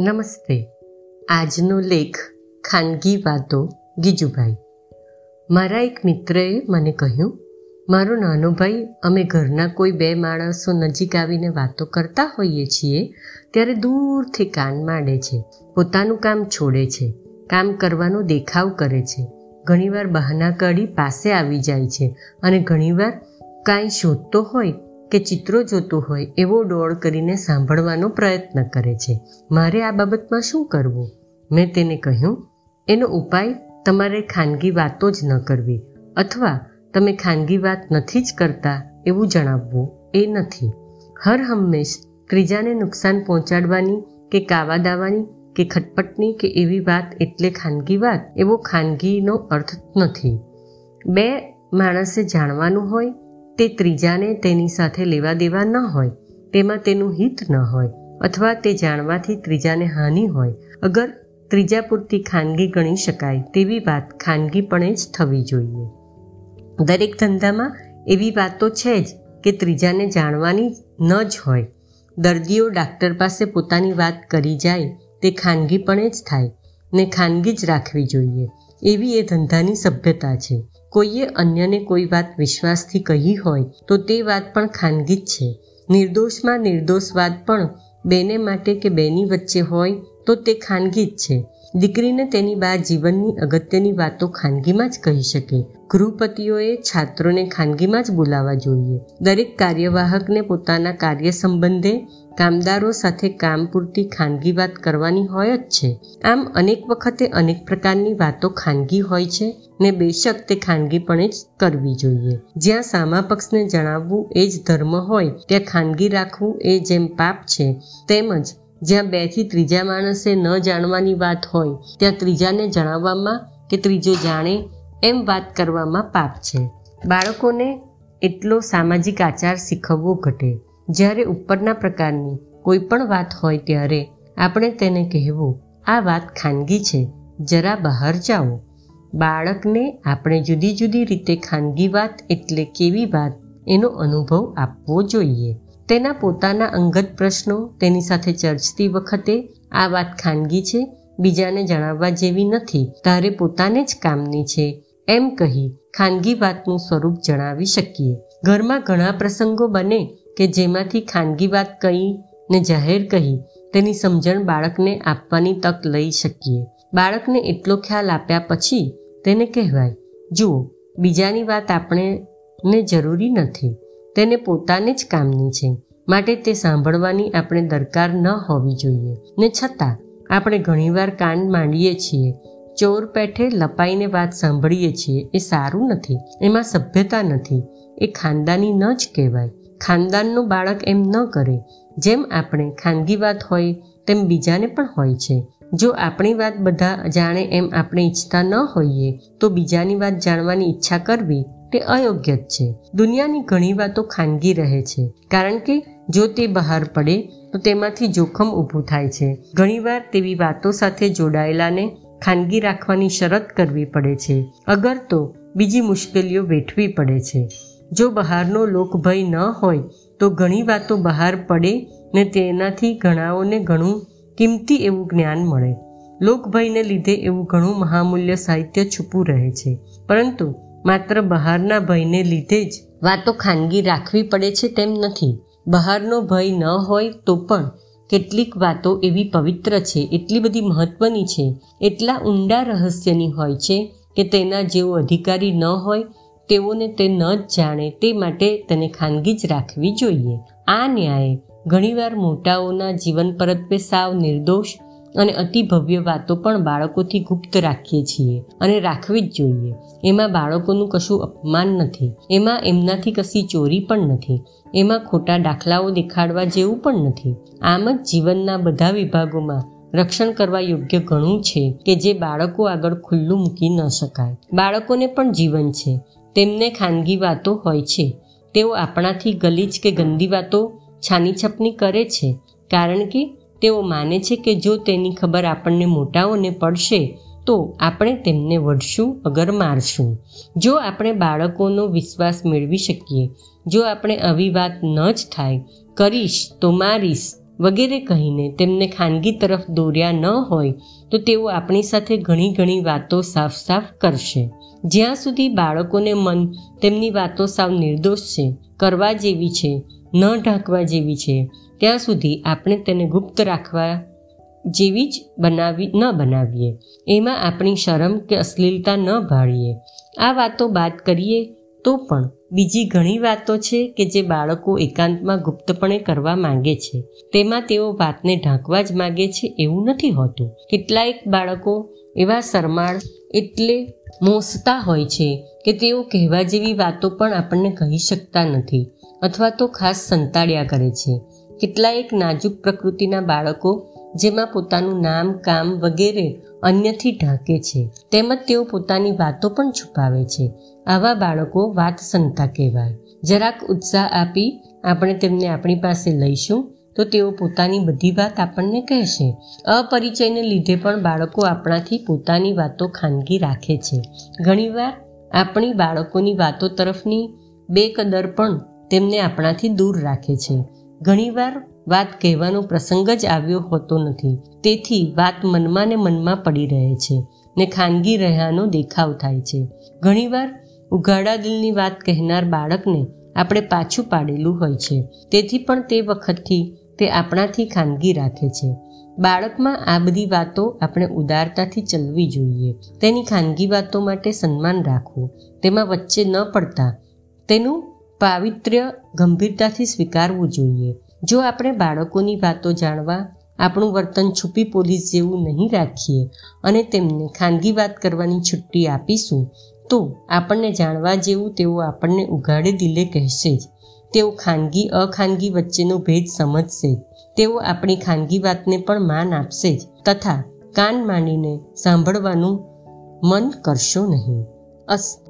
નમસ્તે. આજનો લેખ ખાનગી વાતો ગીજુભાઈ. મારા એક મિત્રએ મને કહ્યું, મારો નાનો ભાઈ, અમે ઘરના કોઈ બે માણસો નજીક આવીને વાતો કરતા હોઈએ છીએ, ત્યારે દૂરથી કાન માંડે છે, પોતાનું કામ છોડે છે, કામ કરવાનો દેખાવ કરે છે. ઘણીવાર બહાના કાઢી પાસે આવી જાય છે અને ઘણીવાર કાંઈ શોધતો હોય કે ચિત્રો જોતો હોય એવો ડોળ કરીને સાંભળવાનો પ્રયત્ન કરે છે. મારે આ બાબતમાં શું કરવું? મેં તેને કહ્યું, એનો ઉપાય તમારે ખાનગી વાતો જ ન કરવી અથવા તમે ખાનગી વાત નથી જ કરતા એવું જણાવવું એ નથી. હર હંમેશ ત્રીજાને નુકસાન પહોંચાડવાની કે કાવા દાવાની કે ખટપટની કે એવી વાત એટલે ખાનગી વાત એવો ખાનગીનો અર્થ નથી. બે માણસે જાણવાનું હોય તે ત્રીજાને તેની સાથે લેવા દેવા ન હોય, તેમાં તેનું હિત ન હોય, અથવા તે જાણવાથી ત્રીજાને હાનિ હોય. અગર ત્રીજા પૂરતી ખાનગી ગણી શકાય, તેવી વાત ખાનગીપણે જ થવી જોઈએ. દરેક ધંધામાં એવી વાત તો છે જ કે ત્રીજાને જાણવાની ન જ હોય. દર્દીઓ ડાક્ટર પાસે પોતાની વાત કરી જાય, તે ખાનગીપણે જ થાય, ને ખાનગી જ રાખવી જોઈએ. એવી એ ધંધાની સભ્યતા છે. કોઈએ અન્યને કોઈ વાત વિશ્વાસથી કહી હોય, તો તે વાત પણ ખાનગી જ છે. નિર્દોષમાં નિર્દોષ વાત પણ બેને માટે કે બેની વચ્ચે હોય તો તે ખાનગી જ છે. દીકરીને તેની બા જીવનની અગત્યની વાતો ખાનગીમાં જ કહી શકે. ગૃહપતિઓએ છાત્રોને ખાનગીમાં જ બોલાવવા જોઈએ. દરેક કાર્યવાહકને પોતાના કાર્ય સંબંધે કામદારો સાથે કામ પૂરતી ખાનગી વાત કરવાની હોય જ છે. આમ અનેક વખતે અનેક પ્રકારની વાતો ખાનગી હોય છે ને બેશક તે ખાનગીપણે જ કરવી જોઈએ. જ્યાં સામા પક્ષને જણાવવું એ જ ધર્મ હોય, ત્યાં ખાનગી રાખવું એ જેમ પાપ છે તેમજ જ્યાં બેથી ત્રીજા માણસે ન જાણવાની વાત હોય, ત્યાં ત્રીજાને જણાવવામાં કે ત્રીજો જાણે એમ વાત કરવામાં પાપ છે. બાળકોને એટલો સામાજિક આચાર શીખવવો ઘટે. જ્યારે ઉપરના પ્રકારની કોઈ પણ વાત હોય ત્યારે આપણે તેને કહેવું, આ વાત ખાનગી છે, જરા બહાર જાઓ. બાળકને આપણે જુદી જુદી રીતે ખાનગી વાત એટલે કેવી વાત, એનો અનુભવ આપવો જોઈએ. તેના પોતાના અંગત પ્રશ્નો તેની સાથે ચર્ચતી વખતે આ વાત ખાનગી છે. બીજાને જણાવવા જેવી નથી. તારે પોતાને જ કામની છે. એમ કહી ખાનગી વાતનું સ્વરૂપ જણાવી શકીએ. ઘરમાં ઘણા પ્રસંગો બને કે જેમાંથી ખાનગી વાત કહી ને જાહેર કહી તેની સમજણ બાળકને આપવાની તક લઈ શકીએ. બાળકને એટલો ખ્યાલ આપ્યા પછી તેને કહેવાય, જુઓ, બીજાની વાત આપણે ને જરૂરી નથી. તેને પોતાને જ કામની છે. માટે તે સાંભળવાની આપણે દરકાર ન હોવી જોઈએ. ને છતાં, આપણે ઘણીવાર કાન માંડીએ છીએ. ચોર પેઠે લપાઈને વાત સાંભળીએ છીએ એ સારું નથી. એમાં સભ્યતા નથી. એ ખાનદાની ન જ કહેવાય. ખાનદાનનું બાળક એમ ન કરે. જેમ આપણે ખાનગી વાત હોય, તેમ બીજાને પણ હોય છે. જો આપણી વાત બધા જાણે એમ આપણે ઈચ્છતા ન હોઈએ, તો બીજાની વાત જાણવાની ઈચ્છા કરવી તે અયોગ્ય જ છે. દુનિયાની ઘણી વાતો ખાનગી રહે છે. કારણ કે જો તે બહાર પડે, તો તેમાંથી જોખમ ઊભું થાય છે. ઘણીવાર તેવી વાતો સાથે જોડાયેલાને ખાનગી રાખવાની શરત કરવી પડે છે. અગર તો બીજી મુશ્કેલીઓ વેઠવી પડે છે. જો બહારનો લોકભય ન હોય, તો ઘણી વાતો બહાર પડે ને તેનાથી ઘણાઓને ઘણું કિંમતી એવું જ્ઞાન મળે. લોકભયને લીધે એવું ઘણું મહામૂલ્ય સાહિત્ય છૂપું રહે છે. પરંતુ માત્ર બહારના ભયને લીધે જ વાતો ખાનગી રાખવી પડે છે તેમ નથી. બહારનો ભય ન હોય તો પણ કેટલીક વાતો એવી પવિત્ર છે, એટલી બધી મહત્વની છે. એટલા ઊંડા રહસ્યની હોય છે કે તેના જેવો અધિકારી ન હોય, તેઓને તે ન જ જાણે, તે માટે તેને ખાનગી જ રાખવી જોઈએ. આ ન્યાય ઘણીવાર મોટાઓના જીવન પરત્વે સાવ નિર્દોષ અને અતિ ભવ્ય વાતો પણ બાળકોથી ગુપ્ત રાખીએ છીએ અને રાખવી જ જોઈએ. એમાં બાળકોનું કશું અપમાન નથી. એમાં એમનાથી કશી ચોરી પણ નથી. એમાં ખોટા દાખલાઓ દેખાડવા જેવું પણ નથી. આમ જ જીવનના બધા વિભાગોમાં રક્ષણ કરવા યોગ્ય ઘણું છે કે જે બાળકો આગળ ખુલ્લું મૂકી ન શકાય. બાળકોને પણ જીવન છે. તેમને ખાનગી વાતો હોય છે. તેઓ આપણાથી ગલીચ કે ગંદી વાતો છાનીછપની કરે છે. કારણ કે તેઓ માને છે કે જો તેની ખબર આપણને મોટાઓને પડશે, તો આપણે તેમને વળશું અગર મારશું. જો આપણે બાળકોનો વિશ્વાસ મેળવી શકીએ, જો આપણે આવી વાત ન જ થાય, કરીશ તો મારીશ, વગેરે કહીને તેમને ખાનગી તરફ દોર્યા ન હોય, તો તેઓ આપણી સાથે ઘણી ઘણી વાતો સાફ સાફ કરશે. જ્યાં સુધી બાળકોને મન તેમની વાતો સાવ નિર્દોષ છે, કરવા જેવી છે, ન ઢાંકવા જેવી છે ત્યાં સુધી આપણે તેને ગુપ્ત રાખવા જેવી જ બનાવી ન બનાવીએ. એમાં આપણી શરમ કે અશ્લીલતા ન ભાળીએ. આ વાતો બાદ કરીએ તો પણ બીજી ઘણી વાતો છે કે જે બાળકો એકાંતમાં ગુપ્તપણે કરવા માંગે છે. તેમાં તેઓ વાતને ઢાંકવા જ માગે છે એવું નથી હોતું. કેટલાયક બાળકો એવા શરમાળ એટલે મોસતા હોય છે કે તેઓ કહેવા જેવી વાતો પણ આપણને કહી શકતા નથી અથવા તો ખાસ સંતાડ્યા કરે છે. કેટલાયક નાજુક પ્રકૃતિના બાળકો, જેમાં પોતાનું નામ, કામ વગેરે અન્યથી ઢાંકે છે. તેમજ તેઓ પોતાની વાતો પણ છુપાવે છે. આવા બાળકો વાત સંતા કહેવાય. જરાક ઉત્સાહ આપી આપણે તેમને આપણી પાસે લઈશું, તો તેઓ પોતાની બધી વાત આપણને કહેશે. અપરિચયને લીધે પણ બાળકો આપણાથી પોતાની વાતો ખાનગી રાખે છે. ઘણીવાર આપણી બાળકોની વાતો તરફની બેકદર પણ તેમને આપણાથી દૂર રાખે છે. ઘણીવાર વાત કહેવાનો પ્રસંગ જ આવ્યો હોતો નથી. તેથી વાત મનમાં ને મનમાં પડી રહે છે ને ખાનગી રહ્યાનો દેખાવ થાય છે. ઘણીવાર ઉઘાડા દિલની વાત કહેનાર બાળકને આપણે પાછું પાડેલું હોય છે. તેથી પણ તે વખતથી તે આપણાથી ખાનગી રાખે છે. બાળકમાં આ બધી વાતો આપણે ઉદારતાથી ચલવી જોઈએ. તેની ખાનગી વાતો માટે સન્માન રાખવું, તેમાં વચ્ચે ન પડતા તેનું પાવિત્ર્ય ગંભીરતાથી સ્વીકારવું જોઈએ. જો આપણે બાળકોની વાતો જાણવા, આપણું વર્તન છુપી પોલીસ જેવું નહીં રાખીએ અને તેમને ખાનગી વાત કરવાની છુટ્ટી આપીશું, તો આપણને જાણવા જેવું તેઓ આપણને ઉઘાડે દિલે કહેશે જ. તેઓ ખાનગી, અખાનગી વચ્ચેનો ભેદ સમજશે. તેઓ આપણી ખાનગી વાતને પણ માન આપશે જ તથા કાન માંડીને સાંભળવાનું મન કરશો નહીં. અસ્ત